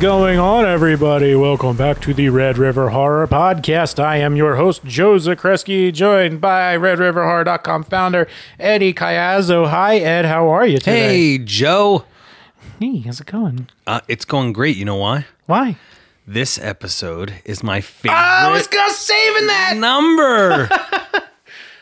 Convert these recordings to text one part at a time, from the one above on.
going on, everybody? Welcome back to the Red River Horror Podcast. I am your host, Joe Zakreski, joined by RedRiverHorror.com founder Eddie Cayazzo. Hi, Ed. How are you today? Hey, Joe. Hey, how's it going? Uh, it's going great. You know why? Why? This episode is my favorite I was gonna saving that. number.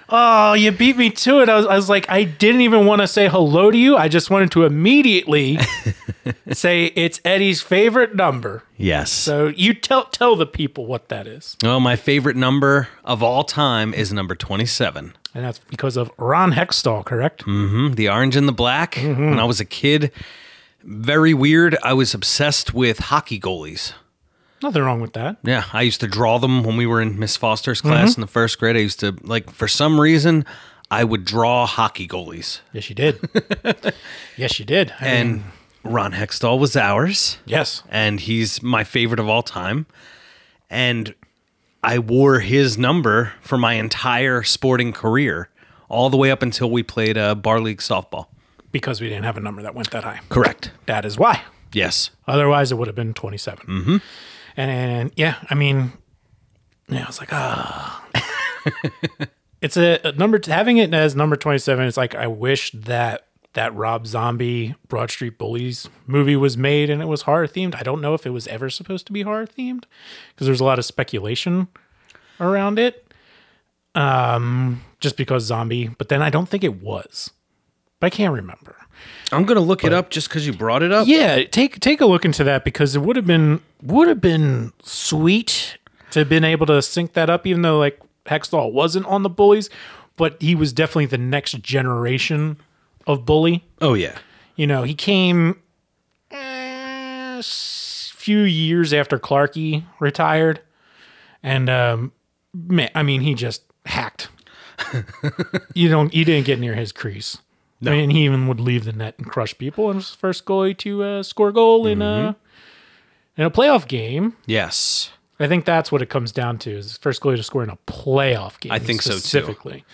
Oh, you beat me to it. I was, I was like, I didn't even want to say hello to you. I just wanted to immediately say it's Eddie's favorite number. yes. So you tell tell the people what that is, well, my favorite number of all time is number 27. and that's because of Ron Hextall, correct? Mm hmm The orange and the black. Mm-hmm. When I was a kid, very weird. I was obsessed with hockey goalies. Nothing wrong with that. Yeah, I used to draw them when we were in Miss Foster's class Mm-hmm. in the first grade. I used to, like, for some reason, I would draw hockey goalies. Yes, you did. yes, you did. I And mean, Ron Hextall was ours. yes, and he's my favorite of all time. And I wore his number for my entire sporting career, all the way up until we played uh, bar league softball. because we didn't have a number that went that high. Correct. That is why. Yes. Otherwise, it would have been 27. Mm-hmm. And, yeah, I mean, yeah, I was like, ah. it's a, a number, having it as number 27, it's like, I wish that that Rob Zombie Broad Street Bullies movie was made and it was horror themed. I don't know if it was ever supposed to be horror themed because there's a lot of speculation around it. Um, just because zombie, but then I don't think it was. But I can't remember. I'm going to look it up just because you brought it up. Yeah, take take a look into that because it would have been would have been sweet to have been able to sync that up, even though like Hextall wasn't on the bullies, but he was definitely the next generation of bully. Oh, yeah. You know, he came a few years after Clarkey retired, and um, man, I mean, he just hacked. you don't, you didn't get near his crease. I mean, he even would leave the net and crush people, and was the first goalie to uh, score a goal in a in a playoff game. Yes. I think that's what it comes down to: is first goalie to score in a playoff game. I think so, too. specifically.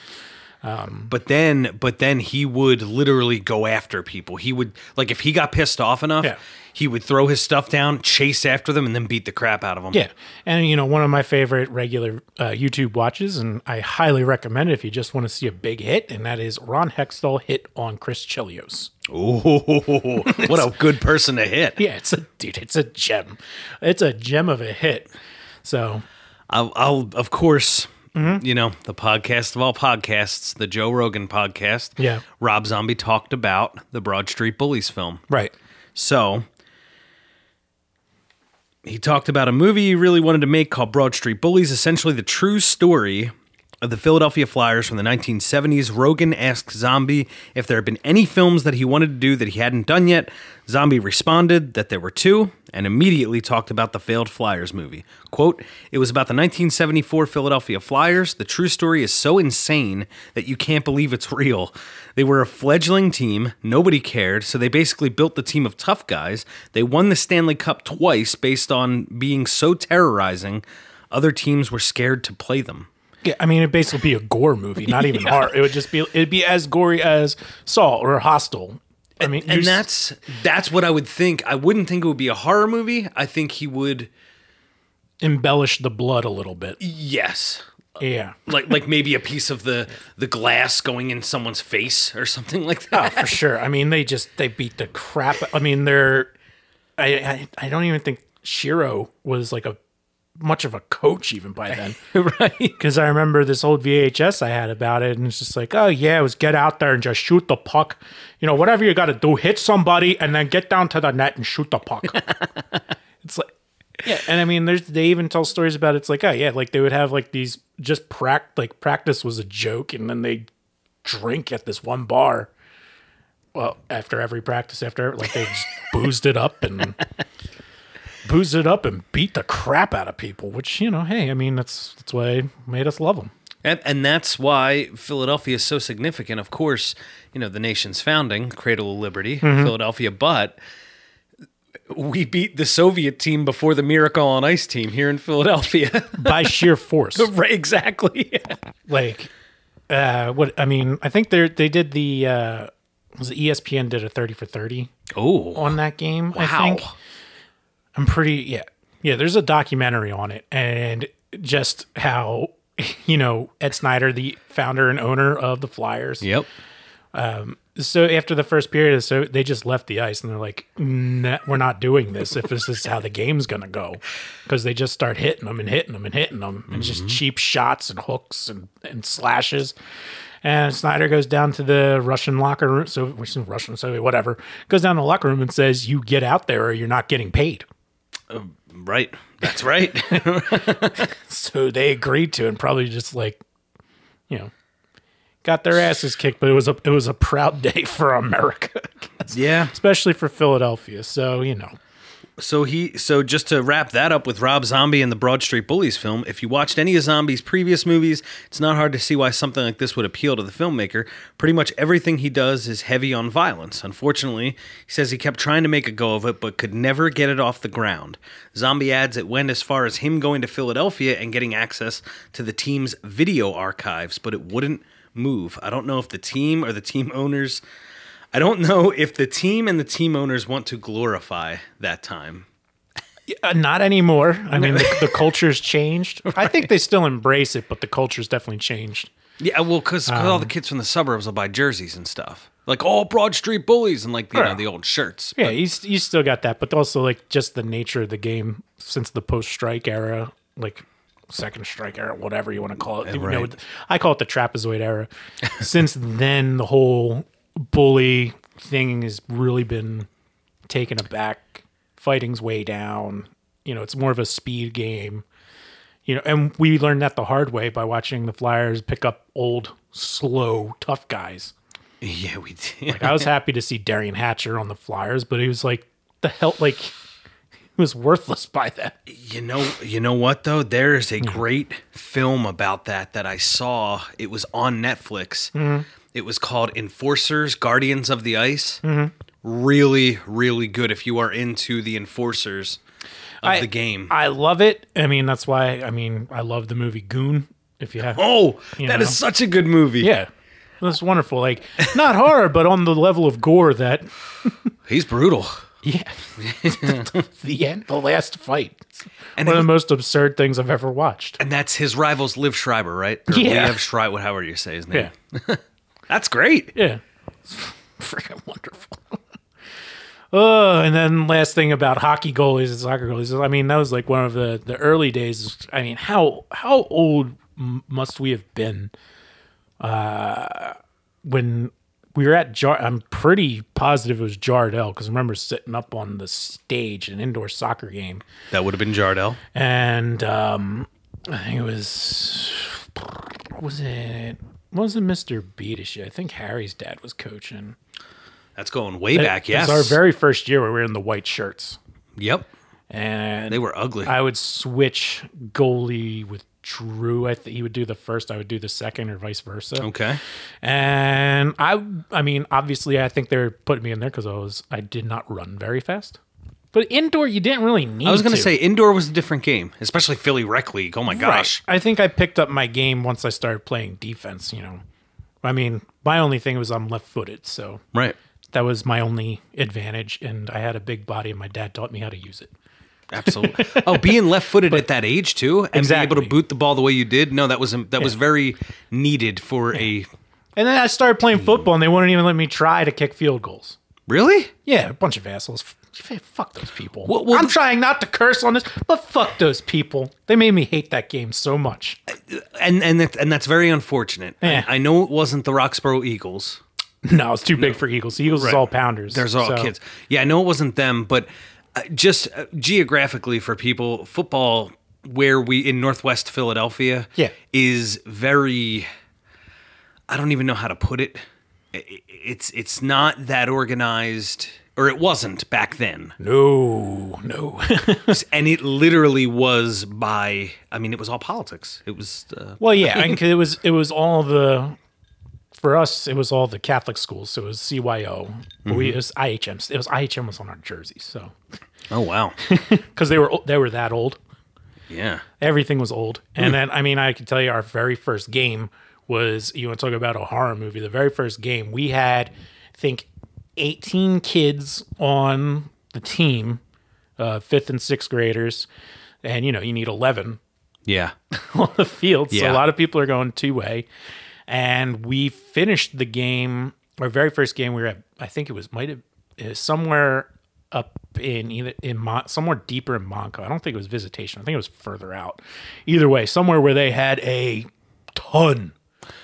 Um, but then, but then he would literally go after people. He would like if he got pissed off enough, Yeah. He would throw his stuff down, chase after them, and then beat the crap out of them. Yeah, and you know one of my favorite regular uh, YouTube watches, and I highly recommend it if you just want to see a big hit, and that is Ron Hextall hit on Chris Chelios. Ooh, what a good person to hit. Yeah, it's a dude, it's a gem, it's a gem of a hit. So I'll, I'll of course, Mm-hmm. you know, the podcast of all podcasts, the Joe Rogan podcast. Yeah. Rob Zombie talked about the Broad Street Bullies film. right, So he talked about a movie he really wanted to make called Broad Street. Bullies, essentially the true story of the Philadelphia Flyers from the 1970s. Rogan asked Zombie if there had been any films that he wanted to do that he hadn't done yet. Zombie responded that there were two and immediately talked about the failed Flyers movie. Quote, It was about the 1974 Philadelphia Flyers. The true story is so insane that you can't believe it's real. They were a fledgling team, nobody cared, so they basically built the team of tough guys. They won the Stanley Cup twice based on being so terrorizing, other teams were scared to play them. Yeah. I mean, it'd basically be a gore movie, not even horror. It would just be it'd be as gory as Saw or Hostel. I mean, And you're- that's that's what I would think. I wouldn't think it would be a horror movie. I think he would embellish the blood a little bit. yes. Yeah. Like like maybe a piece of the the glass going in someone's face or something like that. Oh, that. for sure. I mean, they just they beat the crap. I mean, they're. I I, I don't even think Shero was like a much of a coach even by then, right. because I remember this old VHS I had about it, and it's just like, oh yeah, it was get out there and just shoot the puck, you know, whatever you got to do, hit somebody and then get down to the net and shoot the puck. it's like. Yeah, and I mean, there's they even tell stories about it. it's like, oh yeah, like they would have like these just prac like practice was a joke, and then they drink at this one bar well, after every practice, after like they just boozed it up and boozed it up and beat the crap out of people. Which you know, hey, I mean that's that's why made us love them. And, and that's why Philadelphia is so significant. Of course, you know, the nation's founding, Cradle of Liberty, Philadelphia, but we beat the Soviet team before the Miracle on Ice team here in Philadelphia. by sheer force. right, exactly. like, uh, what I mean, I think they they did the uh, was ESPN did a thirty for thirty Oh, on that game. I wow. think. I'm pretty yeah. Yeah, there's a documentary on it and just how you know, Ed Snider, the founder and owner of the Flyers. Yep. Um, so after the first period, so they just left the ice and they're like, nah, "We're not doing this if this is how the game's gonna go," because they just start hitting them and hitting them and hitting them and just mm-hmm. cheap shots and hooks and, and slashes. And Snider goes down to the Russian locker room, so which is Russian, so whatever, goes down to the locker room and says, "You get out there or you're not getting paid." Um, right. That's right. So they agreed to, and probably just like, you know, got their asses kicked. But it was a it was a proud day for America, yeah. especially for Philadelphia. So you know, So he so just to wrap that up with Rob Zombie and the Broad Street Bullies film, if you watched any of Zombie's previous movies, it's not hard to see why something like this would appeal to the filmmaker. Pretty much everything he does is heavy on violence. Unfortunately, he says he kept trying to make a go of it but could never get it off the ground. Zombie adds it went as far as him going to Philadelphia and getting access to the team's video archives, but it wouldn't move. I don't know if the team or the team owners I don't know if the team and the team owners want to glorify that time. uh, not anymore. I mean, the, the culture's changed. I think they still embrace it, but the culture's definitely changed. Yeah, well, because all the kids from the suburbs will buy jerseys and stuff, like all Broad Street Bullies and like you know the old shirts. Yeah, you, s- you still got that, but also like just the nature of the game since the post-strike era, like second strike era, whatever you want to call it. You know. I call it the trapezoid era. since then, the whole bully thing has really been taken aback. Fighting's way down. You know, it's more of a speed game. You know, and we learned that the hard way by watching the Flyers pick up old, slow, tough guys. Yeah, we did. I was happy to see Derian Hatcher on the Flyers, but he was like the hell like he was worthless by that. You know, you know what though? There is a great film about that that I saw. It was on Netflix. Mm-hmm. It was called Enforcers: Guardians of the Ice. Mm-hmm. Really, really good if you are into the enforcers of I- the game. I love it. I mean, that's why I mean I love the movie Goon. If you have, oh, that You is such a good movie. yeah, that's wonderful. Like not horror, but on the level of gore that he's brutal. yeah, the end, the last fight. And One of the most absurd things I've ever watched. And that's his rivals, Liv Schreiber, right? Or Yeah. Liev Schreiber, however you say his name. Yeah, That's great. yeah, freaking wonderful. Oh, and then last thing about hockey goalies and soccer goalies. I mean, that was like one of the the early days. I mean, how how old must we have been uh, when we were at Jar? I'm pretty positive it was Jardel because I remember sitting up on the stage in an indoor soccer game, That would have been Jardel. and um, I think it was what was it wasn't Mr. Beatish. I think Harry's dad was coaching. That's going way back, It yes. was our very first year where we were in the white shirts. yep. and They were ugly. I would switch goalie with Drew. I think he would do the first, I would do the second, or vice versa. okay. And I, I mean, obviously, I think they were putting me in there because I was, I did not run very fast. But indoor, you didn't really need. I was going to say indoor was a different game, especially Philly Rec League. Oh my gosh. I think I picked up my game once I started playing defense. You know, I mean, my only thing was I'm left-footed, so Right. that was my only advantage, and I had a big body, and my dad taught me how to use it. Absolutely. oh, being left-footed at that age too, and being able to boot the ball the way you did. No, that was that was Yeah. very needed for a. And then I started playing hmm. football, and they wouldn't even let me try to kick field goals. Really? Yeah, a bunch of assholes. Fuck those people. Well- well, I'm trying not to curse on this, but fuck those people. They made me hate that game so much. And and that, and that's very unfortunate. I- Yeah. I, know it wasn't the Roxborough Eagles. No, it's too big for Eagles. Eagles is all pounders. There's all so- kids. Yeah, I know it wasn't them, but uh, just uh, geographically for people, football where we in Northwest Philadelphia Yeah. is very I don't even know how to put it. It's it's not that organized or it wasn't back then. No, no. and it literally was by I mean it was all politics. It was uh, well, yeah, I mean, it was it was all the for us. It was all the Catholic schools. So it was CYO. But We it was IHM. It was IHM was on our jerseys. So oh wow. because they were they were that old. yeah. Everything was old. And then, I mean, I can tell you our very first game was, you want to talk about a horror movie, the very first game, we had, I think, 18 kids on the team uh, fifth and sixth graders, and you know you need eleven Yeah. on the field. So Yeah. a lot of people are going two way. And we finished the game, our very first game. We were at, I think it was might have was somewhere up in either in Mon- somewhere deeper in Monco. I don't think it was visitation. I think it was further out. Either way, somewhere where they had a ton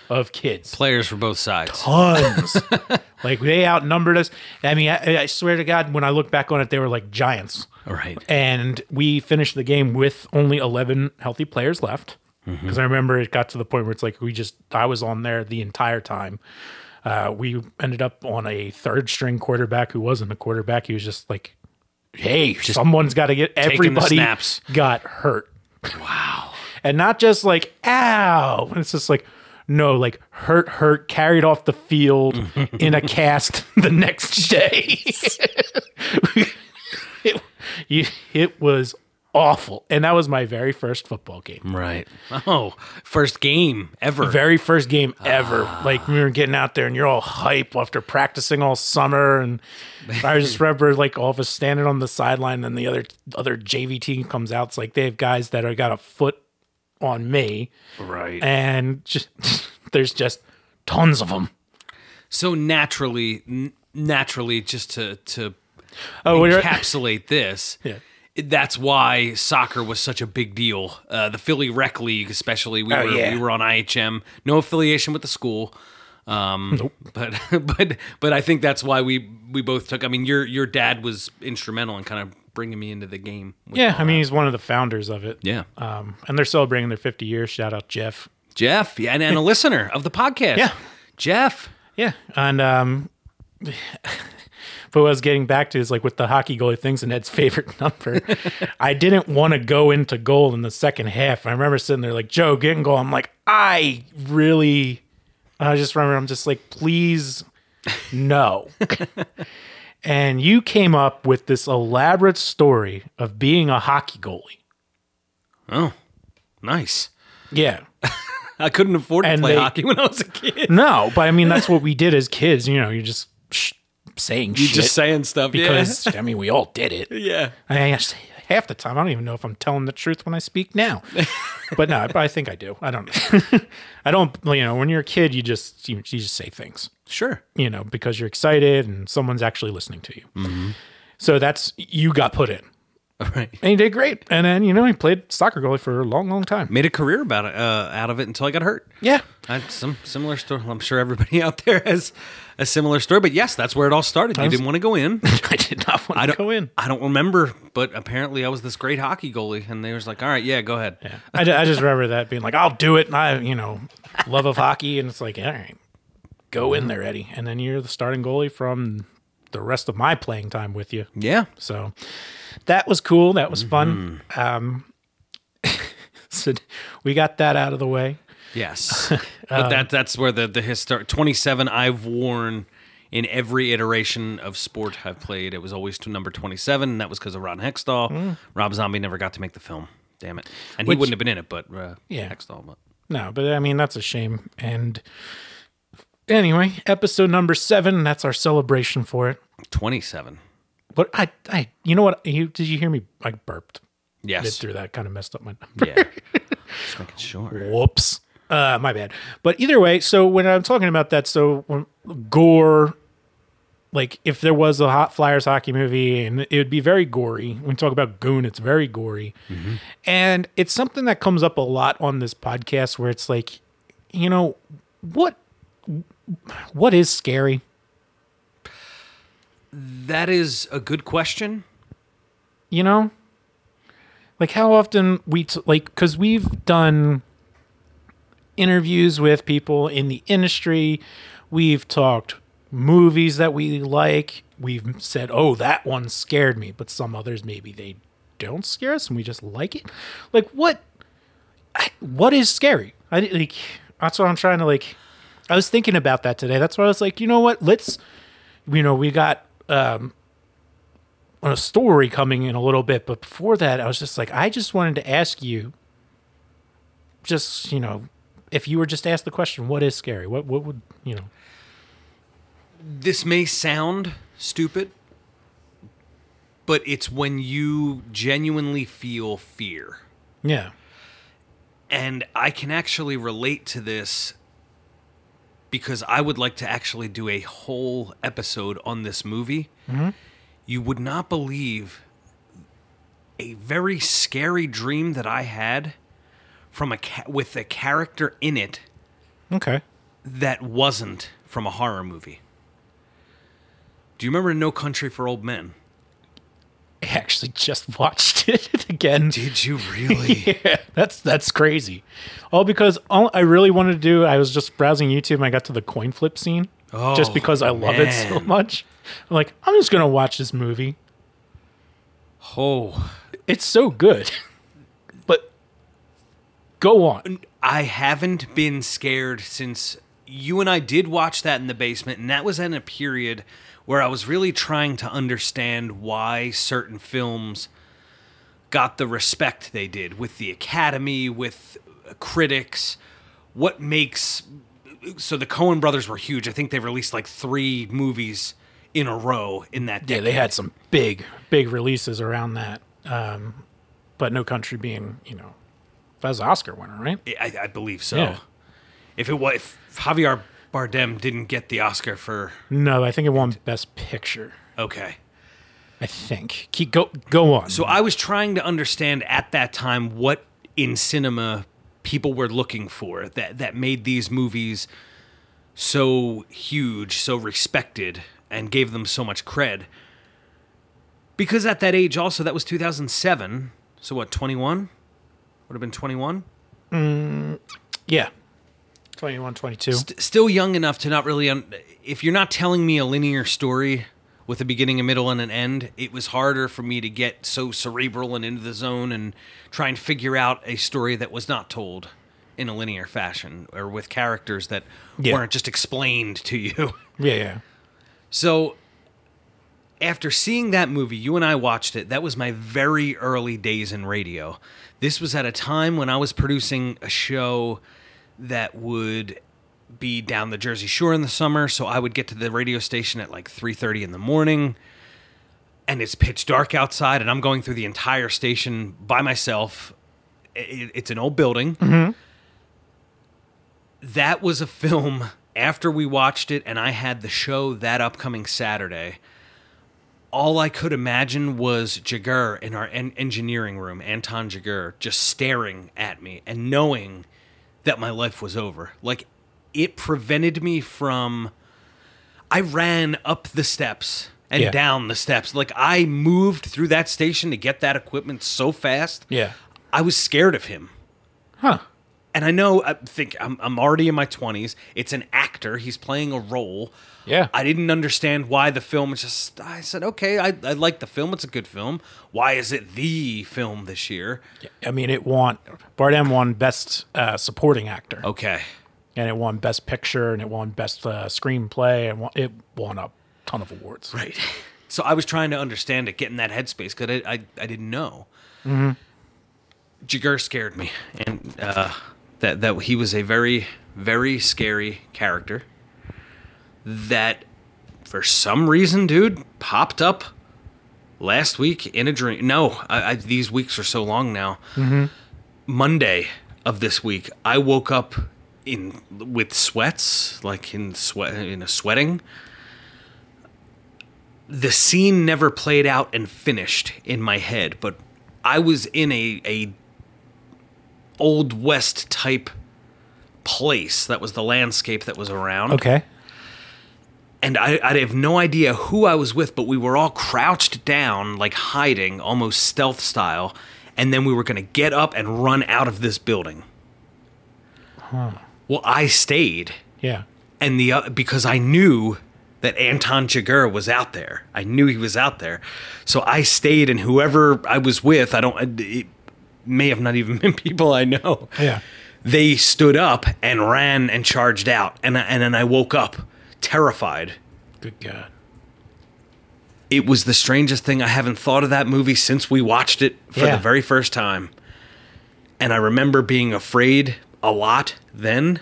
of kids Players for both sides. tons. like they outnumbered us. I mean, I, I swear to God, when I look back on it, they were like giants. All right. And we finished the game with only 11 healthy players left. Because I remember it got to the point where it's like we just, I was on there the entire time. Uh, we ended up on a third string quarterback who wasn't a quarterback. He was just like, hey, someone's got to get the everybody snaps. got hurt. Wow. and not just like, ow. It's just like, no, like hurt, hurt, carried off the field in a cast the next day. it, you, it was awful. And that was my very first football game. Right. Oh, first game ever. Very first game ever. Ah. Like we were getting out there and you're all hype after practicing all summer. And I just remember like all of us standing on the sideline and the other other JV team comes out. It's like they have guys that are got a foot on me. right. And just there's just tons of them. So naturally, n- naturally, just to to Oh, encapsulate this, Yeah. that's why soccer was such a big deal. Uh, the Philly Rec League, especially, we Oh, were yeah. we were on IHM, no affiliation with the school. Um, nope. But but but I think that's why we we both took. I mean, your your dad was instrumental in kind of bringing me into the game. yeah, I mean he's one of the founders of it. yeah, Um, and they're celebrating their 50 years. Shout out Jeff. Jeff, yeah, and, and a listener of the podcast. Yeah. Jeff. Yeah, and um, but what I was getting back to is like with the hockey goalie things and Ed's favorite number. I didn't want to go into goal in the second half. I remember sitting there like Joe getting goal. I'm like, I really. I just remember I'm just like, please, no. And you came up with this elaborate story of being a hockey goalie. Oh, nice. Yeah. I couldn't afford to And play they- hockey when I was a kid. No, but I mean that's what we did as kids. You know, you're just sh- saying shit. you're just saying stuff because I mean we all did it. yeah. I actually, half the time I don't even know if I'm telling the truth when I speak now. but no, I think I do. I don't. I don't. You know, when you're a kid, you just you, you just say things. Sure. You know, because you're excited and someone's actually listening to you. Mm-hmm. So that's you got put in, right. and he did great. And then you know he played soccer goalie for a long, long time. Made a career about it, uh, out of it until I got hurt. Yeah. I had some similar story. I'm sure everybody out there has a similar story, but yes, that's where it all started. You was- didn't want to go in. I did not want I to go in. I don't remember, but apparently I was this great hockey goalie, and they was like, "All right, yeah, go ahead." Yeah. I, I just remember that being like, I'll do it. And I, you know, love of hockey. And it's like, all right, go in there, Eddie. And then you're the starting goalie from the rest of my playing time with you. Yeah. So that was cool. That was fun. Um, so we got that out of the way. Yes, but that that's where the the historic 27 I've worn in every iteration of sport I've played. It was always to number 27, and that was because of Ron Hextall. Rob Zombie never got to make the film. Damn it, and Which- he wouldn't have been in it, but uh, Yeah. Hextall. But No, but I mean, that's a shame. And anyway, episode number seven, that's our celebration for it. 27. But I, I, you know what? You, did you hear me? I burped. Yes. through that kind of messed up my number. Yeah. Just making sure. Whoops. Uh, my bad. But either way, so when I'm talking about that, so when, gore, like if there was a Hot Flyers hockey movie, and it would be very gory. When we talk about Goon, it's very gory, and it's something that comes up a lot on this podcast, where it's like, you know, what, what is scary? That is a good question. You know, like how often we t- like because we've done interviews with people in the industry. We've talked movies that we like. We've said, "Oh, that one scared me," but some others maybe they don't scare us, and we just like it. Like what? What is scary? I like. That's what I'm trying to like. I was thinking about that today. That's why I was like, you know what? Let's. You know, we got um, a story coming in a little bit, but before that, I was just like, I just wanted to ask you, just you know, if you were just asked the question, what is scary? What what would you know? This may sound stupid, but it's when you genuinely feel fear. Yeah. And I can actually relate to this because I would like to actually do a whole episode on this movie. Mm-hmm. You would not believe a very scary dream that I had from a ca- with a character in it Okay. that wasn't from a horror movie. Do you remember No Country for Old Men? I actually just watched it again. Did you really? Yeah, that's that's crazy. All because all I really wanted to do, I was just browsing YouTube and I got to the coin flip scene. Oh, just because I love it so much. I'm like, I'm just gonna watch this movie. oh, It's so good. but go on. I haven't been scared since you and I did watch that in the basement, and that was in a period where I was really trying to understand why certain films got the respect they did with the Academy, with critics. What makes so the Coen brothers were huge. I think they released like three movies in a row in that Yeah, they had some big, big releases around that. Um, but No Country being, you know, that was an Oscar winner, right? I, I believe so. Yeah. If it was, if Javier Bardem didn't get the Oscar for No, I think it won Best Picture. okay, I think. Keep go go on. So I was trying to understand at that time what in cinema people were looking for that that made these movies so huge, so respected, and gave them so much cred. Because at that age, also that was 2007. So what? 21 would have been 21. Mm, yeah, 21, 22. St- still young enough to not really. Un- if you're not telling me a linear story with a beginning, a middle, and an end, it was harder for me to get so cerebral and into the zone and try and figure out a story that was not told in a linear fashion or with characters that Yeah. weren't just explained to you. yeah, yeah. So after seeing that movie, you and I watched it. That was my very early days in radio. This was at a time when I was producing a show that would be down the Jersey Shore in the summer, so I would get to the radio station at like 3:30 in the morning and it's pitch dark outside and I'm going through the entire station by myself. It's an old building. Mm-hmm. That was a film after we watched it and I had the show that upcoming Saturday. All I could imagine was Chigurh in our en- engineering room, Anton Chigurh, just staring at me and knowing that my life was over. Like it prevented me from I ran up the steps and Yeah. down the steps. Like I moved through that station to get that equipment so fast. Yeah. I was scared of him. Huh. And I know I think I'm I'm already in my 20s. It's an actor. He's playing a role. Yeah. I didn't understand why the film was just I said, "Okay, I I like the film. It's a good film. Why is it the film this year?" I mean, it won. Bardem won Best uh, Supporting Actor, Okay. and it won Best Picture, and it won Best uh, Screenplay, and won, it won a ton of awards. Right. So I was trying to understand it, get in that headspace because I, I I didn't know. Chigurh scared me, and uh, that that he was a very very scary character. That, for some reason, dude, popped up last week in a dream. No, I, I, these weeks are so long now. Mm-hmm. Monday of this week, I woke up in with sweats, like in sweat in a sweating the scene never played out and finished in my head, but I was in a a old west type place. That was the landscape that was around. Okay. And I, I have no idea who I was with, but we were all crouched down, like hiding, almost stealth style. And then we were going to get up and run out of this building. Well, I stayed Yeah. and the uh, because I knew that Anton Chigurh was out there. I knew he was out there, so I stayed. And whoever I was with, I don't. It may have not even been people I know. Yeah. They stood up and ran and charged out, and I- and then I woke up terrified. Good God. It was the strangest thing. I haven't thought of that movie since we watched it for Yeah. the very first time. And I remember being afraid a lot then.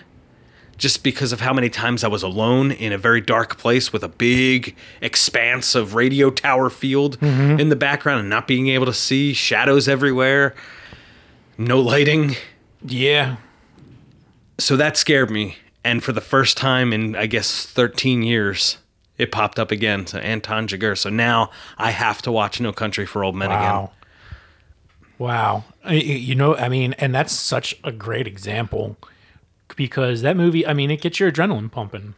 just because of how many times I was alone in a very dark place with a big expanse of radio tower field mm-hmm. in the background and not being able to see shadows everywhere, no lighting. Yeah. So that scared me. And for the first time in, I guess, 13 years, it popped up again. So Anton Chigurh. So now I have to watch No Country for Old Men again. Wow. Wow. You know, I mean, and that's such a great example because that movie, I mean, it gets your adrenaline pumping.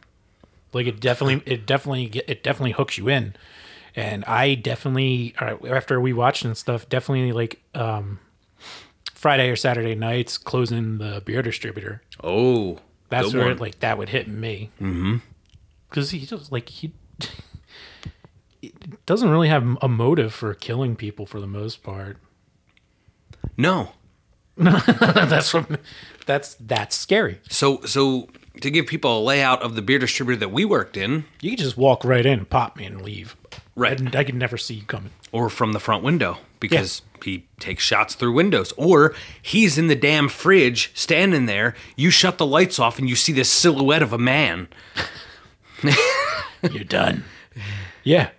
Like it definitely, it definitely, it definitely hooks you in. And I definitely, after we watched and stuff, definitely like um, Friday or Saturday nights closing the beer distributor. Oh, That's where it, like that would hit me. Mm-hmm. Because he just like he doesn't really have a motive for killing people for the most part. No. that's what that's that's scary. So, so to give people a layout of the beer distributor that we worked in, You could just walk right in, pop me, and leave. Right. And I could never see you coming. or from the front window because he takes shots through windows or he's in the damn fridge standing there you shut the lights off and you see this silhouette of a man You're done. yeah.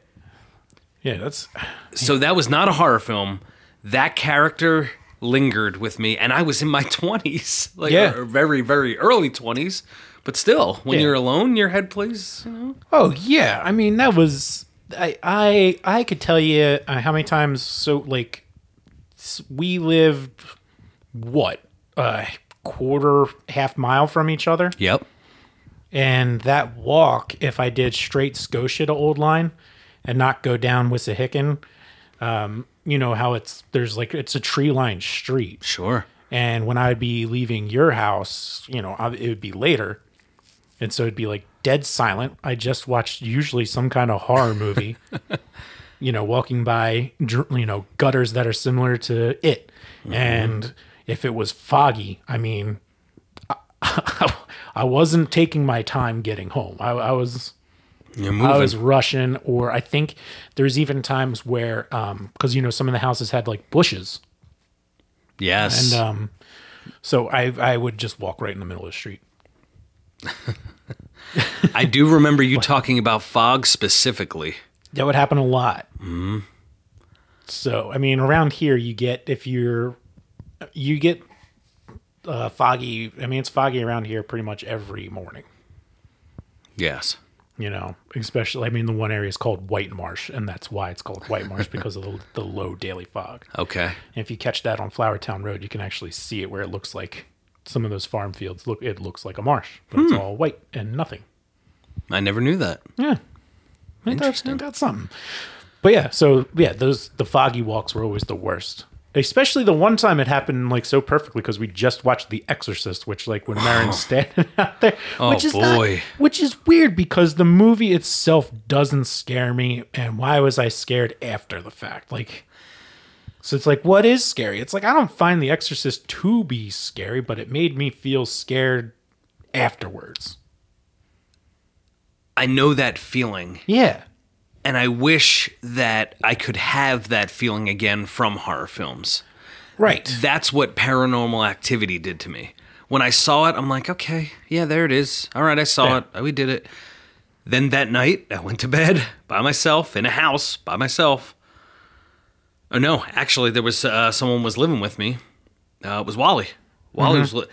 Yeah, that's so that was not a horror film that character lingered with me and i was in my 20s like Yeah. or very very early 20s but still when Yeah. you're alone your head plays you know Oh yeah, I mean that was I I I could tell you uh, how many times. So like, we lived what a quarter half mile from each other, yep and that walk, if I did straight Scotia to Old Line, and not go down Wissahickon, um, you know how it's there's like it's a tree lined street, sure and when I'd be leaving your house, you know, I- it would be later. And so it'd be like dead silent. I just watched usually some kind of horror movie, you know, walking by, you know, gutters that are similar to it. And if it was foggy, I mean, I, I wasn't taking my time getting home. I, I was I was rushing, or I think there's even times where, um, because you know some of the houses had like bushes, yes and um, so I I would just walk right in the middle of the street. i do remember you talking about fog specifically That would happen a lot. So I mean, around here you get if you're you get uh, foggy. I mean, it's foggy around here pretty much every morning. yes You know, especially I mean, the one area is called White Marsh, and that's why it's called White Marsh because of the, the low daily fog. okay And if you catch that on Flourtown Road, you can actually see it where it looks like some of those farm fields look. It looks like a marsh, but it's hmm. all white and nothing. i never knew that Yeah, ain't that, ain't that something? But yeah, so yeah, those the foggy walks were always the worst. Especially the one time it happened like so perfectly because we just watched The Exorcist, which like when Merrin's standing out there, Oh, which is not- boy. which is weird because the movie itself doesn't scare me, and why was I scared after the fact? Like, so it's like, what is scary? It's like I don't find The Exorcist to be scary, but it made me feel scared afterwards. I know that feeling, Yeah, and I wish that I could have that feeling again from horror films. right. That's what paranormal activity did to me. When I saw it, I'm like, okay, yeah, there it is. All right, I saw Yeah. it. Oh, we did it. Then that night, I went to bed by myself in a house by myself. Oh no, actually, there was uh, someone was living with me. Uh, it was Wally. Wally was, li-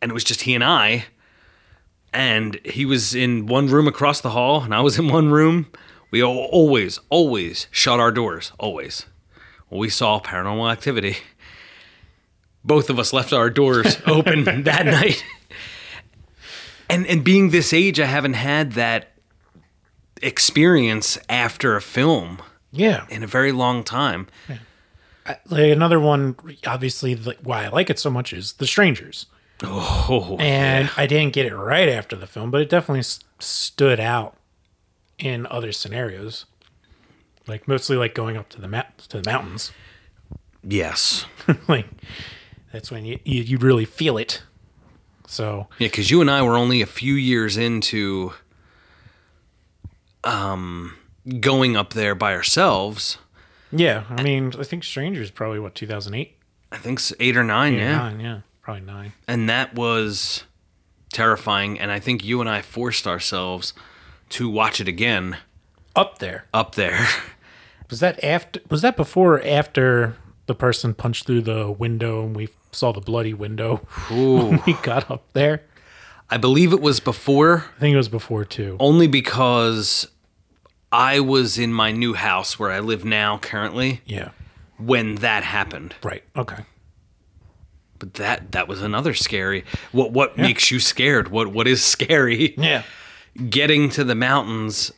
and it was just he and I. And he was in one room across the hall, and I was in one room. We always, always shut our doors. Always. Well, we saw paranormal activity. Both of us left our doors open that night. And and being this age, I haven't had that experience after a film Yeah. in a very long time. like another one obviously like why i like it so much is the strangers Oh, and i didn't get it right after the film but it definitely s- stood out in other scenarios like mostly like going up to the ma- to the mountains yes. like that's when you, you you really feel it so Yeah, because you and I were only a few years into um, going up there by ourselves. yeah i mean i think strangers probably what 2008 I think s- eight or nine, yeah. nine yeah probably nine And that was terrifying. And I think you and I forced ourselves to watch it again Up there. up there. Was that after? Was that before or after the person punched through the window and we saw the bloody window when we got up there? I believe it was before, I think it was before too. only because I was in my new house where I live now currently Yeah. when that happened. Right. Okay. But that that was another scary. What what makes you scared? What what is scary? Yeah. Getting to the mountains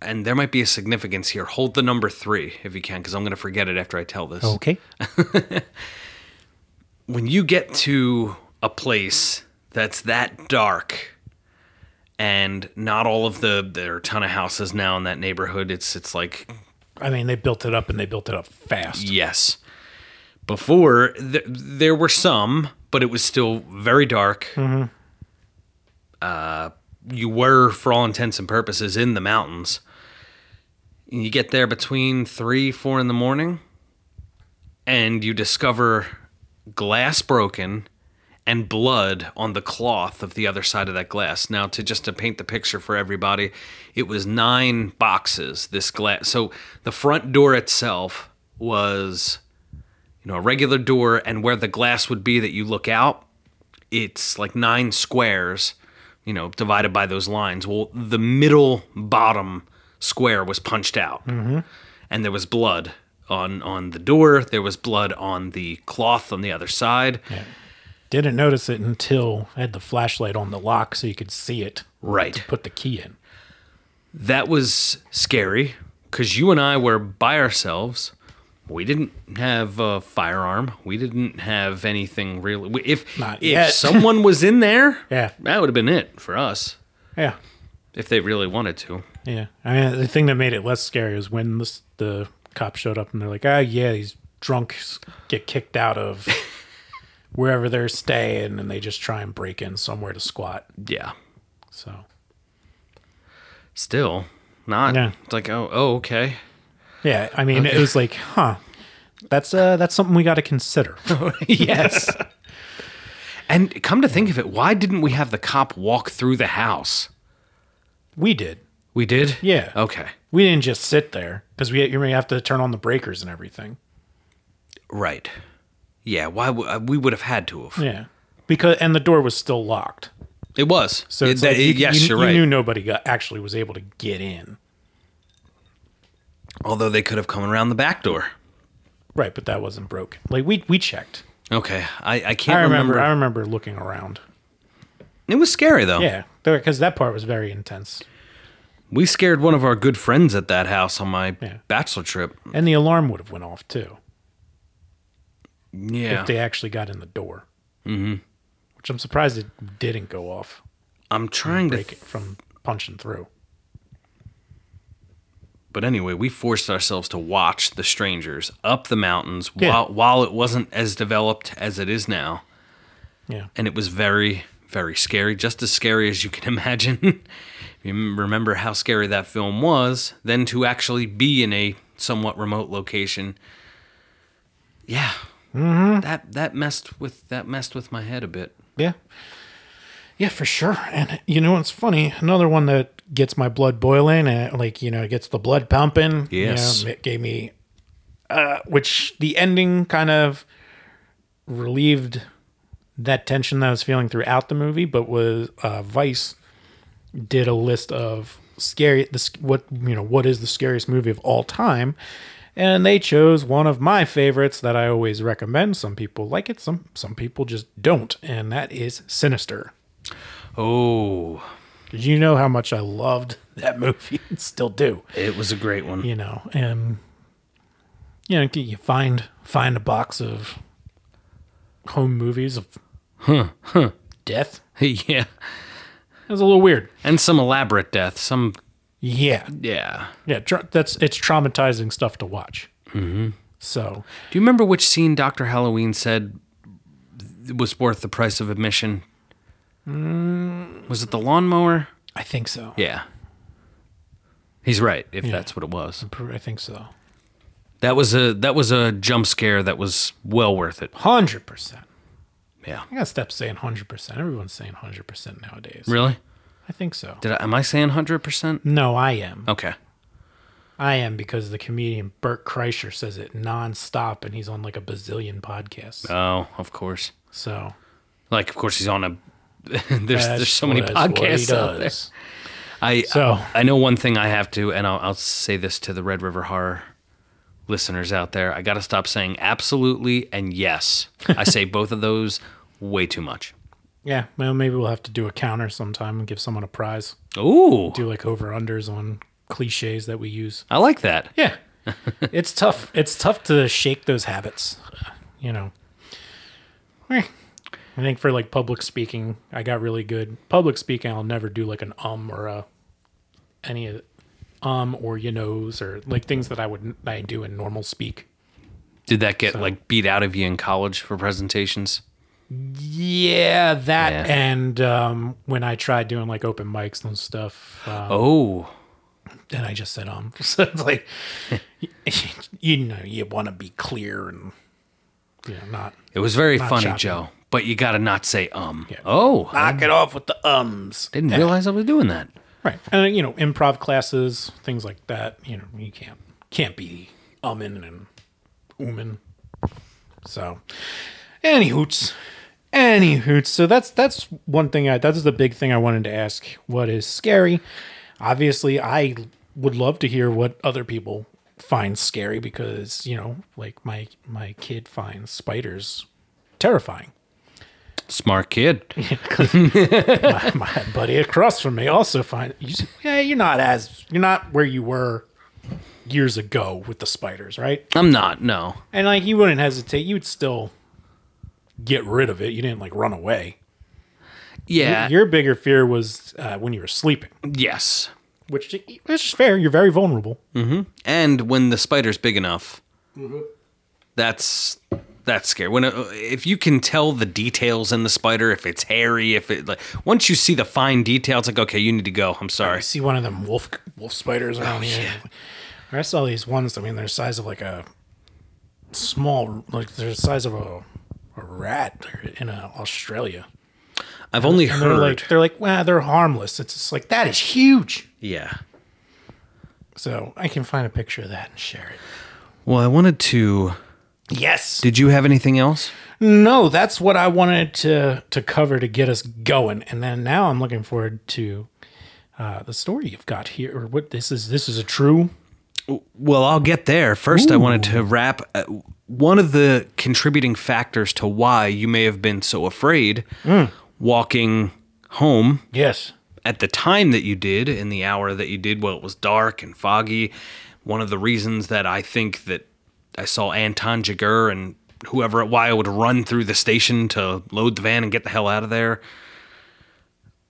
and there might be a significance here. Hold the number 3 if you can cuz I'm going to forget it after I tell this. Okay. when you get to a place that's that dark and not all of the there are a ton of houses now in that neighborhood. It's it's like I mean, they built it up and they built it up fast. yes. Before th- there were some but it was still very dark. Uh, you were for all intents and purposes in the mountains. And you get there between three four in the morning and you discover glass broken and blood on the cloth of the other side of that glass. Now, to just to paint the picture for everybody, it was nine boxes. This glass. So the front door itself was, you know, a regular door, and where the glass would be that you look out, it's like nine squares, you know, divided by those lines. Well, the middle bottom square was punched out, mm-hmm. and there was blood on on the door. There was blood on the cloth on the other side. Didn't notice it until I had the flashlight on the lock so you could see it. Right. Put the key in. That was scary because you and I were by ourselves. We didn't have a firearm. We didn't have anything really. If Not if yet. someone was in there, Yeah. that would have been it for us Yeah. if they really wanted to. Yeah. I mean, the thing that made it less scary was when this, the cops showed up and they're like, ah, yeah, these drunks get kicked out of wherever they're staying and they just try and break in somewhere to squat. Yeah. So, Still, not. Yeah. It's like oh oh okay. yeah, I mean, it was like, huh, that's, uh, that's something we got to consider. yes. and come to think of it, why didn't we have the cop walk through the house? we did. We did. Yeah. Okay. We didn't just sit there because we, you may have to turn on the breakers and everything. Right. Yeah. Why? W- uh, we would have had to have. Yeah. Because, and the door was still locked. It was. So It- that- like you, yes, you, you're you knew nobody got, actually was able to get in. Although they could have come around the back door. Right, but that wasn't broken. Like we we checked. Okay, I, I can't I remember, remember. I remember looking around. It was scary though. Yeah, because that part was very intense, We scared one of our good friends at that house on my Yeah. bachelor trip. and the alarm would have went off too Yeah. if they actually got in the door. Mm-hmm. Which I'm surprised it didn't go off. I'm trying to. Break it from punching through. But anyway, we forced ourselves to watch The Strangers up the mountains Yeah. while while it wasn't as developed as it is now, Yeah, and it was very very scary, just as scary as you can imagine. You remember how scary that film was, then to actually be in a somewhat remote location. Yeah. That that messed with that messed with my head a bit. yeah, yeah, for sure. And you know what's funny? Another one that gets my blood boiling and like you know gets the blood pumping. you know, Yes. it gave me, uh, which the ending kind of relieved that tension that I was feeling throughout the movie, but was uh, Vice did a list of scary the what you know what is the scariest movie of all time, and they chose one of my favorites that I always recommend. Some people like it, some some people just don't, and that is Sinister. Oh, Did you know how much I loved that movie and still do? it was a great one. You know, and you know, you find find a box of home movies of huh, huh. death. yeah. It was a little weird. And some elaborate death. Some Yeah, yeah. yeah. Tra- that's it's traumatizing stuff to watch. Mm-hmm. So Do you remember which scene Dr. Halloween said was worth the price of admission? Was it the lawnmower? I think so. Yeah. He's right, if Yeah. that's what it was. I think so. That was a that was a jump scare that was well worth it. Hundred percent. Yeah. I gotta stop saying hundred percent. Everyone's saying hundred percent nowadays. Really? I think so. Did I, am I saying 100%? No, I am. Okay. I am because the comedian Bert Kreischer says it nonstop, and he's on like a bazillion podcasts. Oh, of course. so Like, of course, he's on a. there's that's there's so many podcasts out there. I So- I know one thing I have to, and I'll, I'll say this to the Red River Horror listeners out there. I got to stop saying absolutely and yes. I say both of those way too much. Yeah, well, maybe we'll have to do a counter sometime and give someone a prize. Ooh, Do like over unders on cliches that we use. I like that. Yeah, it's tough. It's tough to shake those habits. You know, Eh, I think for like public speaking, I got really good. Public speaking, I'll never do like an um or a any of um or you knows or like things that I would I do in normal speak. Did that get like beat out of you in college for presentations? Yeah, that Yeah. and um, when I tried doing like open mics and stuff, um, Oh, then I just said um. So it's like, you know, you want to be clear and you know not it was very funny, choppy. Joe. But you got to not say um. Oh, I knock it off with the ums. didn't realize I was doing that. Right, and you know, improv classes, things like that. You know, you can't can't be umming and ooming. So, any hoots, any hoots. So that's that's one thing. I that's the big thing I wanted to ask. What is scary? Obviously, I would love to hear what other people find scary because you know, like my my kid finds spiders terrifying. Smart kid. my, my buddy across from me also find you, yeah you're not as you're not where you were years ago with the spiders right I'm not. No. and like you wouldn't hesitate you would still get rid of it you didn't like run away Yeah. your bigger fear was uh, when you were sleeping yes. which which is fair you're very vulnerable And when the spider's big enough, that's that's scary. When uh, if you can tell the details in the spider, if it's hairy, if it like once you see the fine details, like okay, you need to go. I'm sorry, I sorry. see one of them wolf wolf spiders around here I saw these ones I mean they're the size of like a small like they're the size of a, a rat in uh, Australia I've only And they're heard. like they're like, wow, they're harmless. It's just like that is huge. yeah. So I can find a picture of that and share it. Well, I wanted to. Yes. Did you have anything else? No, that's what I wanted to to cover to get us going. And then now I'm looking forward to uh, the story you've got here. Or what this is this is a true Well, I'll get there. First, I wanted to wrap uh, one of the contributing factors to why you may have been so afraid mm. walking home Yes. at the time that you did, in the hour that you did, well, it was dark and foggy. One of the reasons that I think that I saw Anton Chigurh and whoever, at why I would run through the station to load the van and get the hell out of there.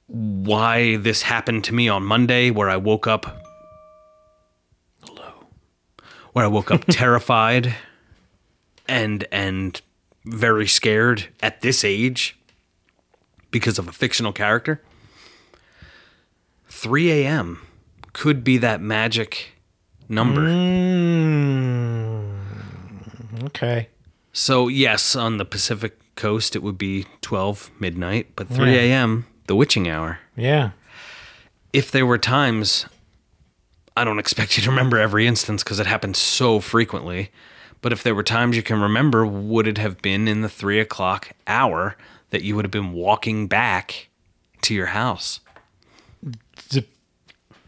Why this happened to me on Monday, where I woke up. Where I woke up terrified and and very scared at this age because of a fictional character. 3 a.m. could be that magic number. Mm, okay. So, yes, on the Pacific coast, it would be 12 midnight, but 3 Yeah. a.m., the witching hour. Yeah. If there were times, I don't expect you to remember every instance because it happens so frequently, but if there were times you can remember, would it have been in the three o'clock hour that you would have been walking back to your house?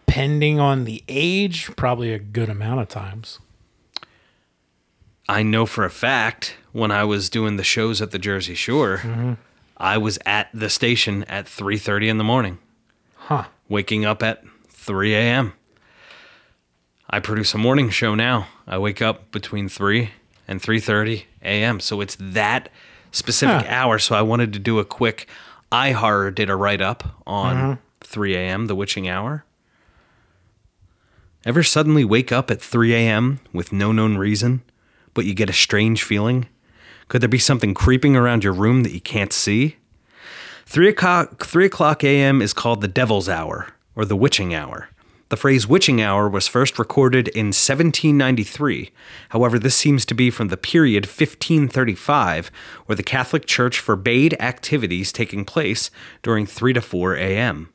Depending on the age, probably a good amount of times. I know for a fact when I was doing the shows at the Jersey Shore, mm-hmm. I was at the station at 3:30 in the morning, Huh. waking up at 3 a.m. I produce a morning show now. I wake up between 3 and 3:30 a.m. So it's that specific Huh. hour. So I wanted to do a quick. iHorror did a write up on mm-hmm. 3 a.m. the witching hour. Ever suddenly wake up at 3 a.m. with no known reason, but you get a strange feeling? Could there be something creeping around your room that you can't see? 3 o'clock, 3 o'clock a.m. is called the devil's hour or the witching hour. The phrase witching hour was first recorded in 1793. However, this seems to be from the period 1535, where the Catholic Church forbade activities taking place during 3 to 4 a.m.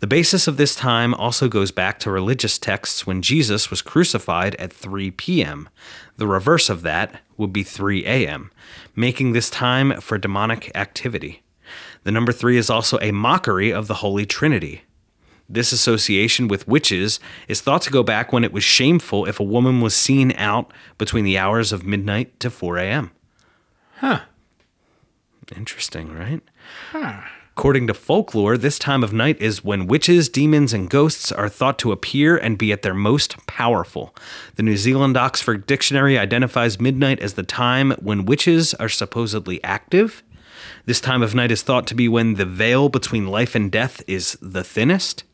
The basis of this time also goes back to religious texts when Jesus was crucified at 3 p.m. The reverse of that would be 3 a.m., making this time for demonic activity. The number 3 is also a mockery of the Holy Trinity. This association with witches is thought to go back when it was shameful if a woman was seen out between the hours of midnight to 4 a.m. Huh. Interesting, right? Huh. According to folklore, this time of night is when witches, demons, and ghosts are thought to appear and be at their most powerful. The New Zealand Oxford Dictionary identifies midnight as the time when witches are supposedly active. This time of night is thought to be when the veil between life and death is the thinnest,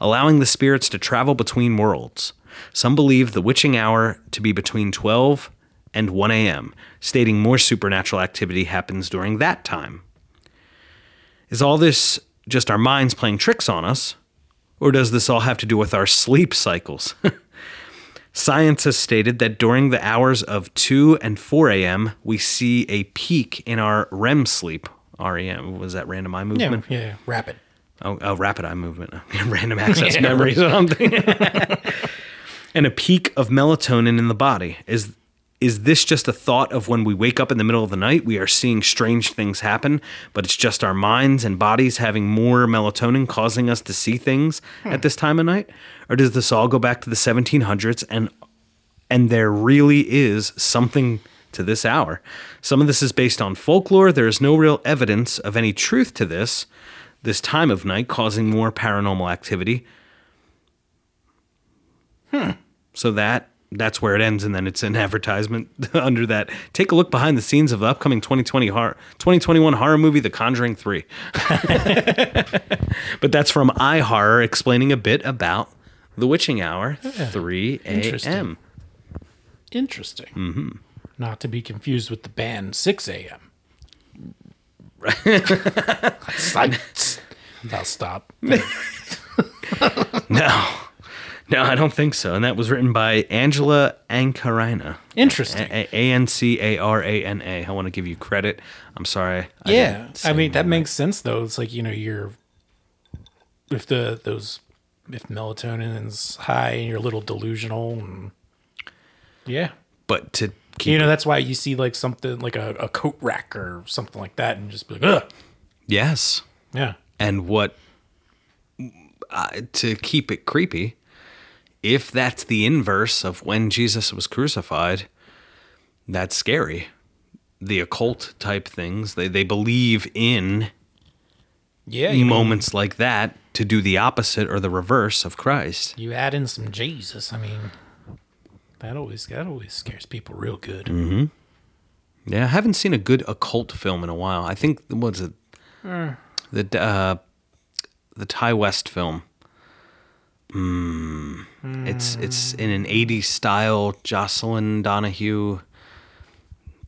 allowing the spirits to travel between worlds. Some believe the witching hour to be between 12 and 1 a.m., stating more supernatural activity happens during that time. Is all this just our minds playing tricks on us? Or does this all have to do with our sleep cycles? Science has stated that during the hours of 2 and 4 a.m., we see a peak in our REM sleep. REM, was that random eye movement? Yeah, movement? yeah, rapid. Oh, oh, rapid eye movement. Random access memory or something. and a peak of melatonin in the body. Is is this just a thought of when we wake up in the middle of the night, we are seeing strange things happen, but it's just our minds and bodies having more melatonin causing us to see things at hmm. this time of night? Or does this all go back to the 1700s and and there really is something to this hour. Some of this is based on folklore. There is no real evidence of any truth to this, this time of night causing more paranormal activity. Hmm. So that that's where it ends, and then it's an advertisement under that. Take a look behind the scenes of the upcoming 2020 horror, 2021 horror movie, The Conjuring 3. but that's from iHorror explaining a bit about the witching hour, 3 Interesting. a.m. Interesting. Mm-hmm. Not to be confused with the band 6 a.m. I, will stop. No. No, I don't think so. And that was written by Angela Ancarana. Interesting. A N C A R A N A. I want to give you credit. I'm sorry. I yeah, I mean that my- makes sense though. It's like you know you're if the those if melatonin is high and you're a little delusional and yeah, But to you know that's why you see like something like a, a coat rack or something like that and just be like ugh yes, yeah and what uh, to keep it creepy, if that's the inverse of when Jesus was crucified, that's scary. The occult type things they they believe in yeah moments like that to do the opposite or the reverse of Christ. you add in some Jesus. I mean that always that always scares people real good. Yeah, I haven't seen a good occult film in a while. I think what's it? The uh, the Ti West film. Mm, It's it's in an '80s style. Jocelin Donahue.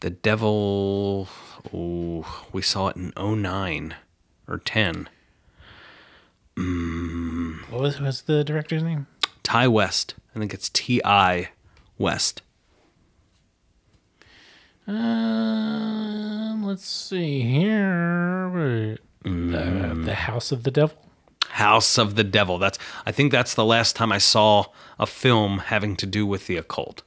The Devil. Oh, we saw it in 09 or 10. What was what's the director's name? Ti West. I think it's T I West. Um, let's see here. Uh, the House of the Devil. House of the Devil. That's I think that's the last time I saw a film having to do with the occult.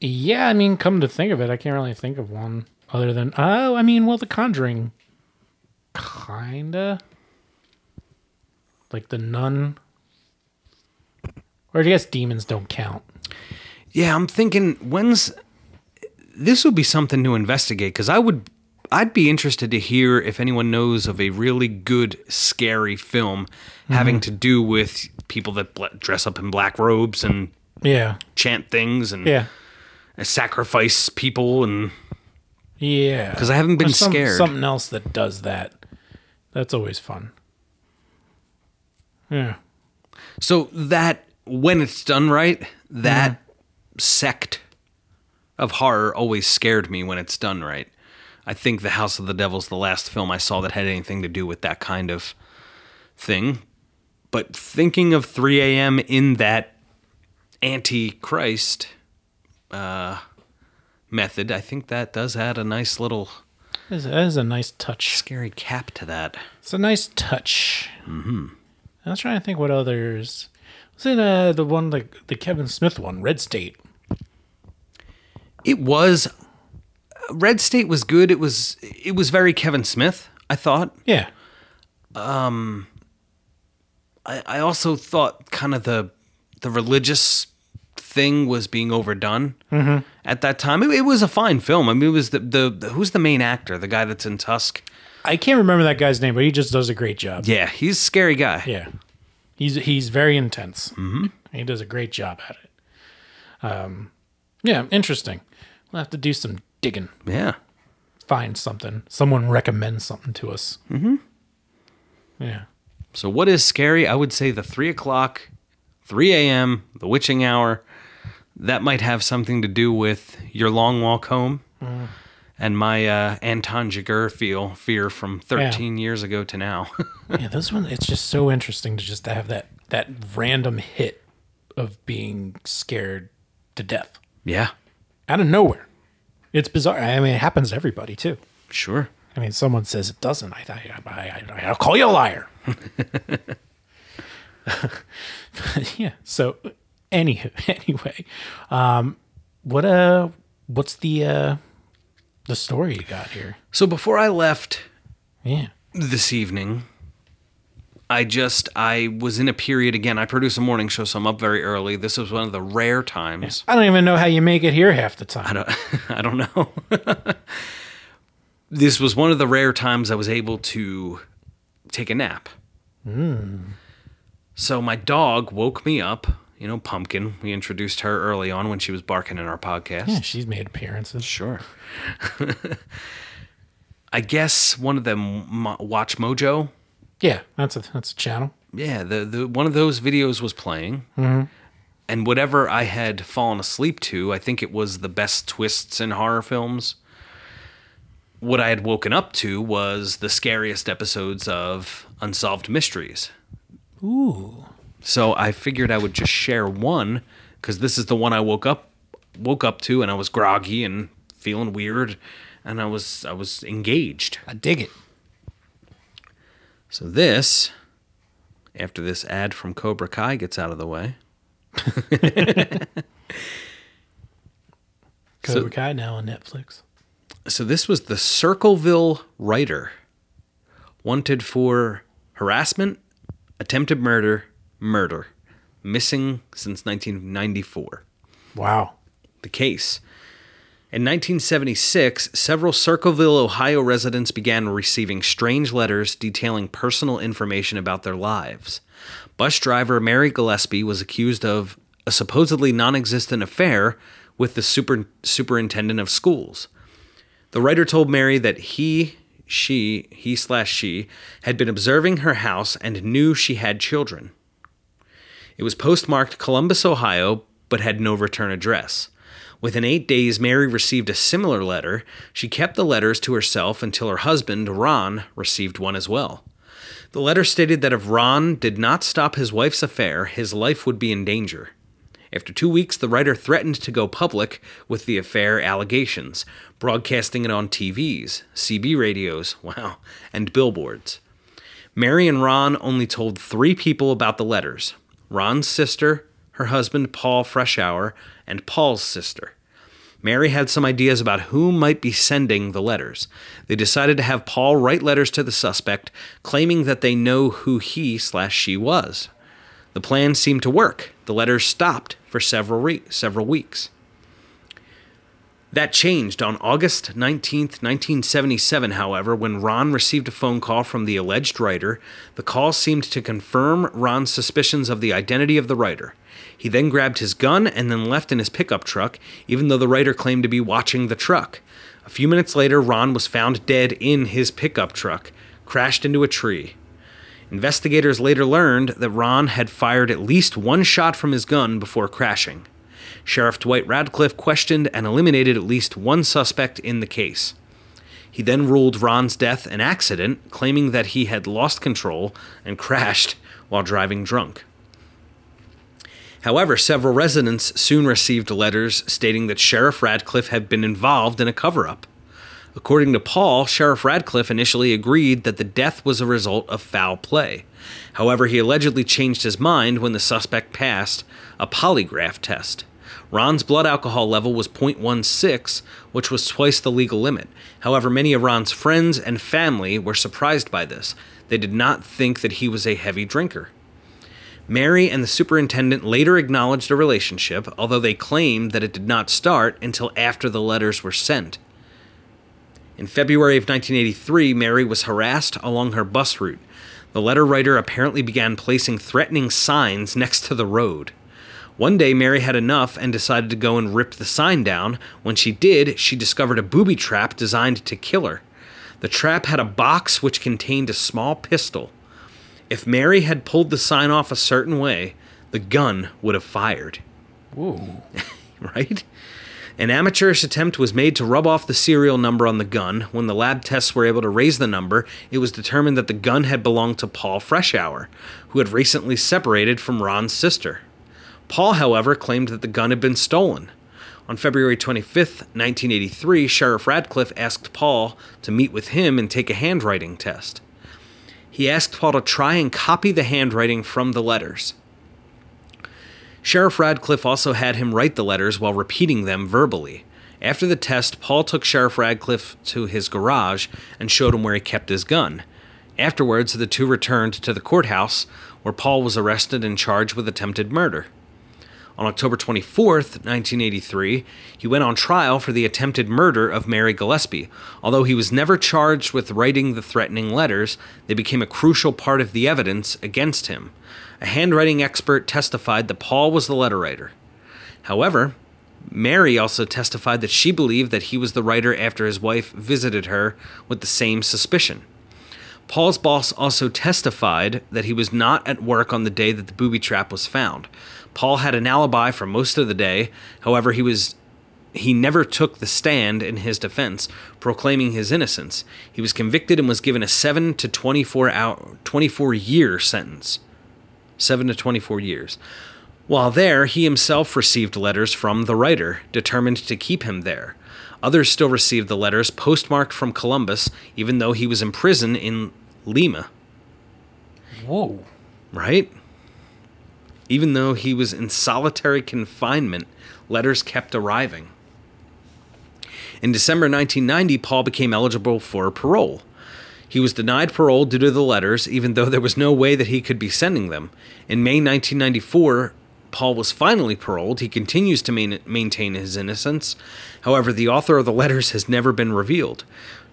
Yeah, I mean, come to think of it, I can't really think of one other than oh, I mean, well, The Conjuring, kinda like the Nun, or I guess demons don't count. Yeah, I'm thinking when's this would be something to investigate because I would I'd be interested to hear if anyone knows of a really good scary film mm-hmm. having to do with people that bl- dress up in black robes and Yeah, chant things and yeah, uh, sacrifice people and yeah because I haven't been There's some- scared. Something else that does that. That's always fun. Yeah. So that when it's done right, that sect of horror always scared me when it's done right. I think The House of the Devil's the last film I saw that had anything to do with that kind of thing. but thinking of 3 a.m. in that anti-Christ uh, method, I think that does add a nice little That is, that is a nice touch. scary cap to that. It's a nice touch. Mm-hmm. I was trying to think what others. Was it uh, the one like the Kevin Smith one, Red State? It was Red State was good. It was it was very Kevin Smith. I thought. Yeah. Um. I, I also thought kind of the the religious thing was being overdone at that time. It, it was a fine film. I mean, it was the, the the who's the main actor, the guy that's in Tusk. I can't remember that guy's name, but he just does a great job. Yeah, he's a scary guy. Yeah. He's he's very intense. Mm-hmm. He does a great job at it. Um, yeah, interesting. We'll have to do some digging. Yeah. Find something. Someone recommends something to us. Mm-hmm. Yeah. So what is scary? I would say the three o'clock, three a.m., the witching hour. That might have something to do with your long walk home. And my uh, Anton Chigurh feel fear from 13 years ago to now. yeah, this one it's just so interesting to just have that that random hit of being scared to death yeah, out of nowhere. It's bizarre. I mean, it happens to everybody too. sure. I mean, someone says it doesn't. I, I, I, I I'll call you a liar. yeah. So, any anyway, um, what uh, what's the uh, the story you got here? So before I left Yeah. this evening, I just I was in a period again. I produce a morning show, so I'm up very early. This was one of the rare times. I don't even know how you make it here half the time. I don't I don't know. this was one of the rare times I was able to take a nap. Hmm. So my dog woke me up. You know, Pumpkin. We introduced her early on when she was barking in our podcast. Yeah, she's made appearances. Sure. I guess one of them, WatchMojo. Yeah, that's a that's a channel. Yeah, the, the one of those videos was playing, mm-hmm. and whatever I had fallen asleep to, I think it was the best twists in horror films. What I had woken up to was the scariest episodes of Unsolved Mysteries. Ooh. So I figured I would just share one because this is the one I woke up woke up to, and I was groggy and feeling weird, and I was I was engaged. I dig it. So this, after this ad from Cobra Kai gets out of the way, Cobra Kai now on Netflix. so this was the Circleville writer, wanted for harassment, attempted murder, murder, missing since 1994. Wow. the case. In 1976, several Circleville, Ohio residents began receiving strange letters detailing personal information about their lives. Bus driver Mary Gillespie was accused of a supposedly non existent affair with the super, superintendent of schools. The writer told Mary that he, she, he slash she, had been observing her house and knew she had children. It was postmarked Columbus, Ohio, but had no return address. Within eight days, Mary received a similar letter. She kept the letters to herself until her husband, Ron, received one as well. The letter stated that if Ron did not stop his wife's affair, his life would be in danger. After two weeks, the writer threatened to go public with the affair allegations, broadcasting it on TVs, CB radios, wow, and billboards. Mary and Ron only told three people about the letters Ron's sister, her husband, Paul Freshour, and Paul's sister. Mary had some ideas about who might be sending the letters. They decided to have Paul write letters to the suspect, claiming that they know who he slash she was. The plan seemed to work. The letters stopped for several re- several weeks. That changed on August 19, 1977, however, when Ron received a phone call from the alleged writer. The call seemed to confirm Ron's suspicions of the identity of the writer. He then grabbed his gun and then left in his pickup truck, even though the writer claimed to be watching the truck. A few minutes later, Ron was found dead in his pickup truck, crashed into a tree. Investigators later learned that Ron had fired at least one shot from his gun before crashing. Sheriff Dwight Radcliffe questioned and eliminated at least one suspect in the case. He then ruled Ron's death an accident, claiming that he had lost control and crashed while driving drunk. However, several residents soon received letters stating that Sheriff Radcliffe had been involved in a cover up. According to Paul, Sheriff Radcliffe initially agreed that the death was a result of foul play. However, he allegedly changed his mind when the suspect passed a polygraph test. Ron's blood alcohol level was 0.16, which was twice the legal limit. However, many of Ron's friends and family were surprised by this. They did not think that he was a heavy drinker. Mary and the superintendent later acknowledged a relationship, although they claimed that it did not start until after the letters were sent. In February of 1983, Mary was harassed along her bus route. The letter writer apparently began placing threatening signs next to the road. One day, Mary had enough and decided to go and rip the sign down. When she did, she discovered a booby trap designed to kill her. The trap had a box which contained a small pistol. If Mary had pulled the sign off a certain way, the gun would have fired. Whoa. right? An amateurish attempt was made to rub off the serial number on the gun. When the lab tests were able to raise the number, it was determined that the gun had belonged to Paul Freshour, who had recently separated from Ron's sister. Paul, however, claimed that the gun had been stolen. On February 25, 1983, Sheriff Radcliffe asked Paul to meet with him and take a handwriting test. He asked Paul to try and copy the handwriting from the letters. Sheriff Radcliffe also had him write the letters while repeating them verbally. After the test, Paul took Sheriff Radcliffe to his garage and showed him where he kept his gun. Afterwards, the two returned to the courthouse, where Paul was arrested and charged with attempted murder. On October 24th, 1983, he went on trial for the attempted murder of Mary Gillespie. Although he was never charged with writing the threatening letters, they became a crucial part of the evidence against him. A handwriting expert testified that Paul was the letter writer. However, Mary also testified that she believed that he was the writer after his wife visited her with the same suspicion. Paul's boss also testified that he was not at work on the day that the booby trap was found. Paul had an alibi for most of the day. However, he was he never took the stand in his defense, proclaiming his innocence. He was convicted and was given a 7 to 24 hour 24 year sentence. 7 to 24 years. While there, he himself received letters from the writer, determined to keep him there. Others still received the letters postmarked from Columbus, even though he was in prison in Lima. Whoa. Right? Even though he was in solitary confinement, letters kept arriving. In December 1990, Paul became eligible for parole. He was denied parole due to the letters, even though there was no way that he could be sending them. In May 1994, Paul was finally paroled. He continues to main- maintain his innocence. However, the author of the letters has never been revealed.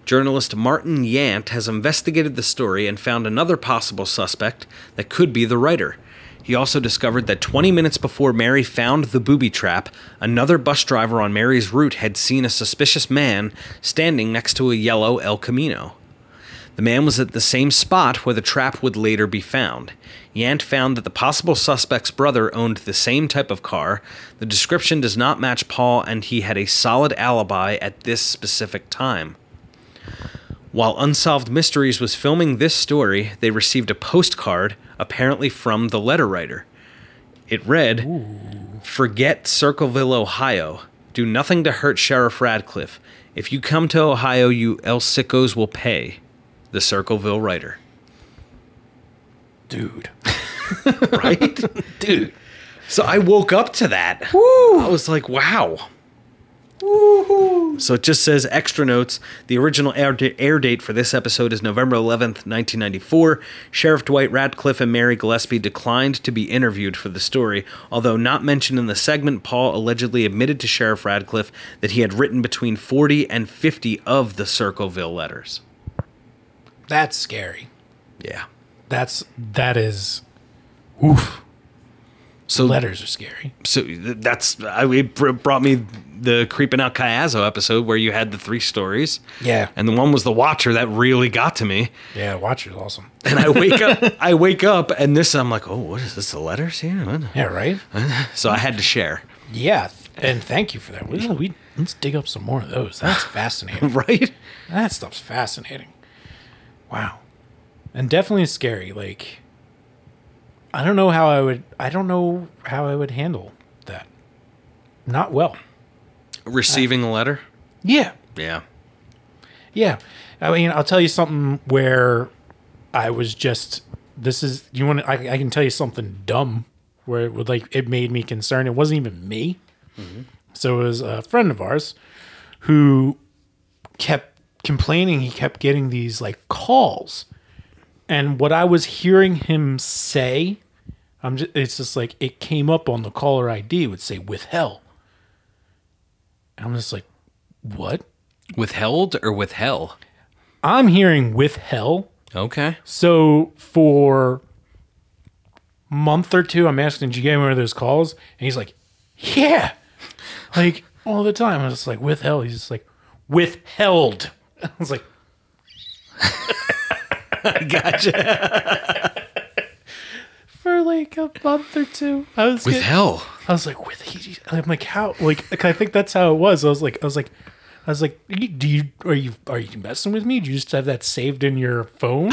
Journalist Martin Yant has investigated the story and found another possible suspect that could be the writer. He also discovered that 20 minutes before Mary found the booby trap, another bus driver on Mary's route had seen a suspicious man standing next to a yellow El Camino. The man was at the same spot where the trap would later be found. Yant found that the possible suspect's brother owned the same type of car. The description does not match Paul, and he had a solid alibi at this specific time. While Unsolved Mysteries was filming this story, they received a postcard, apparently from the letter writer. It read Forget Circleville, Ohio. Do nothing to hurt Sheriff Radcliffe. If you come to Ohio, you El Sickos will pay. The Circleville writer. Dude. Right? Dude. so I woke up to that. I was like, wow. So it just says extra notes. The original air, da- air date for this episode is November 11th, 1994. Sheriff Dwight Radcliffe and Mary Gillespie declined to be interviewed for the story. Although not mentioned in the segment, Paul allegedly admitted to Sheriff Radcliffe that he had written between 40 and 50 of the Circleville letters. That's scary. Yeah. That's that is oof. So Letters are scary. so that's I, it brought me the creeping out Cayazzo episode where you had the three stories. Yeah. And the one was the Watcher that really got to me. Yeah, Watcher's awesome. And I wake up, I wake up, and this I'm like, oh, what is this? The letters here? What? Yeah, right? So I had to share, Yeah. And thank you for that. We, we let's dig up some more of those. That's fascinating. right? that stuff's fascinating. Wow. And definitely scary. Like I don't know how I would. I don't know how I would handle that. Not well. Receiving a letter? Yeah, Yeah. yeah. I mean, I'll tell you something where I was just. This is you want. I, I can tell you something dumb where it would like it made me concerned. It wasn't even me. Mm-hmm. So it was a friend of ours who kept complaining. He kept getting these like calls, and what I was hearing him say, I'm just. It's just like it came up on the caller ID. It would say with hell. I'm just like, what? Withheld or with hell? I'm hearing with hell. Okay. So for month or two, I'm asking, did you get one of those calls? And he's like, yeah, like all the time. I was just like, with hell. He's just like, withheld. I was like, Gotcha. For like a month or two, I was with getting- hell. I was like, with he, I'm like, how? Like, I think that's how it was. I was like, I was like, I was like, do you are you are you messing with me? Do you just have that saved in your phone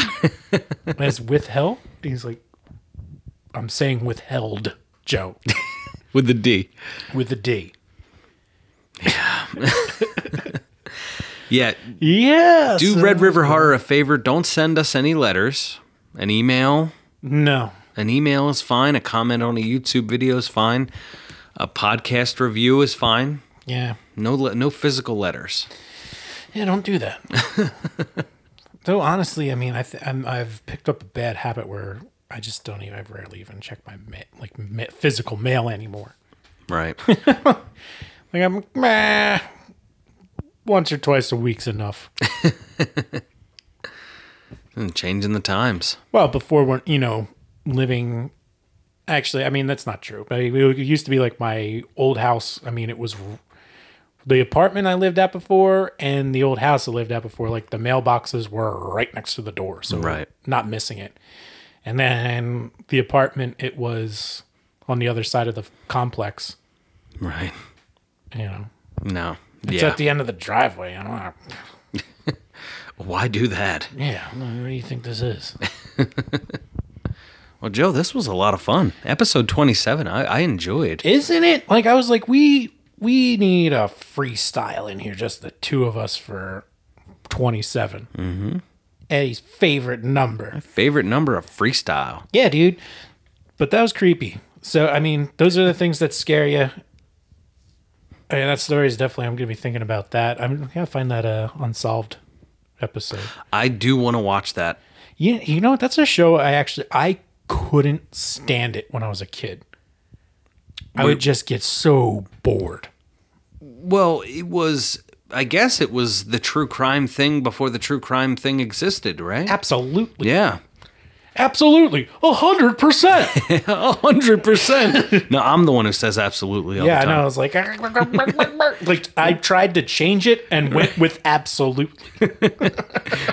as with withheld? He's like, I'm saying withheld, Joe, With the D. with the D. Yeah. Yeah. Do Red River Horror a favor. Don't send us any letters. An email. No. An email is fine. A comment on a YouTube video is fine. A podcast review is fine. Yeah. No, le- no physical letters. Yeah. Don't do that. Though honestly, I mean, I th- I'm, I've picked up a bad habit where I just don't even. I rarely even check my ma- like ma- physical mail anymore. Right. Like I'm meh, once or twice a week's enough. And changing the times. Well, before we're you know living. Actually, I mean that's not true. But it used to be like my old house. I mean, it was the apartment I lived at before and the old house I lived at before. Like the mailboxes were right next to the door, so Right. not missing it. And then the apartment, it was on the other side of the complex. Right. You know, No. it's yeah. at the end of the driveway. I don't know. Why do that? Yeah, what do you think this is? Well, Joe, this was a lot of fun. Episode 27, I, I enjoyed. Isn't it? Like I was like, we we need a freestyle in here, just the two of us for 27. Mm-hmm. Eddie's favorite number. Favorite number of freestyle. Yeah, dude. But that was creepy. So I mean, those are the things that scare you. I mean, that story is definitely. I'm gonna be thinking about that. I'm gonna find that uh, unsolved episode. I do want to watch that. You you know what? That's a show I actually I couldn't stand it when I was a kid. I would just get so bored. Well, it was, I guess it was the true crime thing before the true crime thing existed, right? Absolutely. Yeah. Absolutely. A hundred percent. A hundred percent. No, I'm the one who says absolutely all Yeah, I the know. I was like, like I tried to change it and went with absolutely.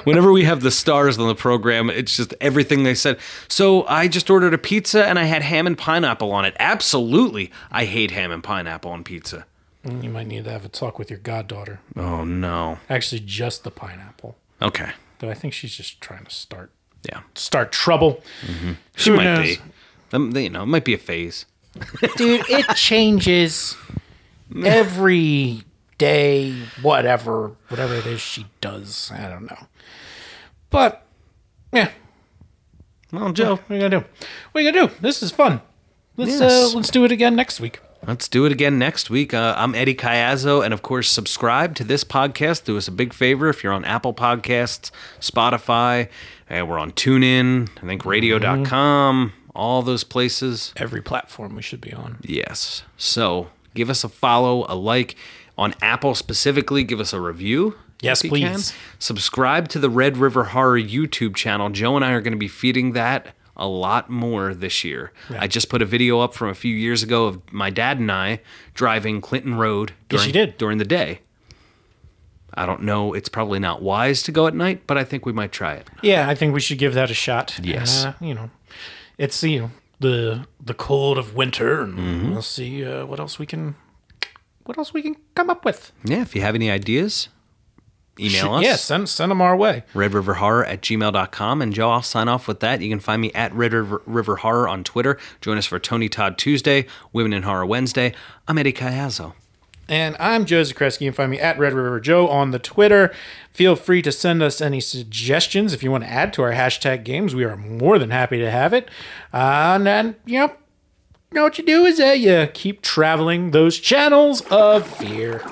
Whenever we have the stars on the program, it's just everything they said. So I just ordered a pizza and I had ham and pineapple on it. Absolutely. I hate ham and pineapple on pizza. Mm, you might need to have a talk with your goddaughter. Oh, no. Actually, just the pineapple. Okay. Though I think she's just trying to start Yeah. start trouble. She Who might knows? be. You know, it might be a phase. Dude, it changes every day, whatever, whatever it is she does. I don't know. But yeah, Well, Joe, what are you gonna do? What are you gonna do? This is fun. Let's Yes. uh, let's do it again next week. Let's do it again next week. Uh, I'm Eddie Cayazzo, and of course, subscribe to this podcast. Do us a big favor if you're on Apple Podcasts, Spotify, and we're on TuneIn, I think radio.com, all those places. Every platform we should be on. Yes. So give us a follow, a like. On Apple specifically, give us a review. Yes, you can. please. Subscribe to the Red River Horror YouTube channel. Joe and I are going to be feeding that a lot more this year. I just put a video up from a few years ago of my dad and I driving Clinton Road Yes, during, you did. during the day. I don't know. It's probably not wise to go at night, but I think we might try it. Yeah, I think we should give that a shot. Yes. Uh, you know, it's you know the the cold of winter, and we'll see uh, what else we can what else we can come up with. Yeah, if you have any ideas, email us. Yeah, send, send them our way. Red River Horror at gmail.com. And Joe, I'll sign off with that. You can find me at Red River, River Horror on Twitter. Join us for Tony Todd Tuesday, Women in Horror Wednesday. I'm Eddie Cayazzo. And I'm Joe Zakreski. You can find me at Red River Joe on the Twitter. Feel free to send us any suggestions if you want to add to our hashtag games. We are more than happy to have it. Uh, and then, you know, you know what you do is uh, you keep traveling those channels of fear.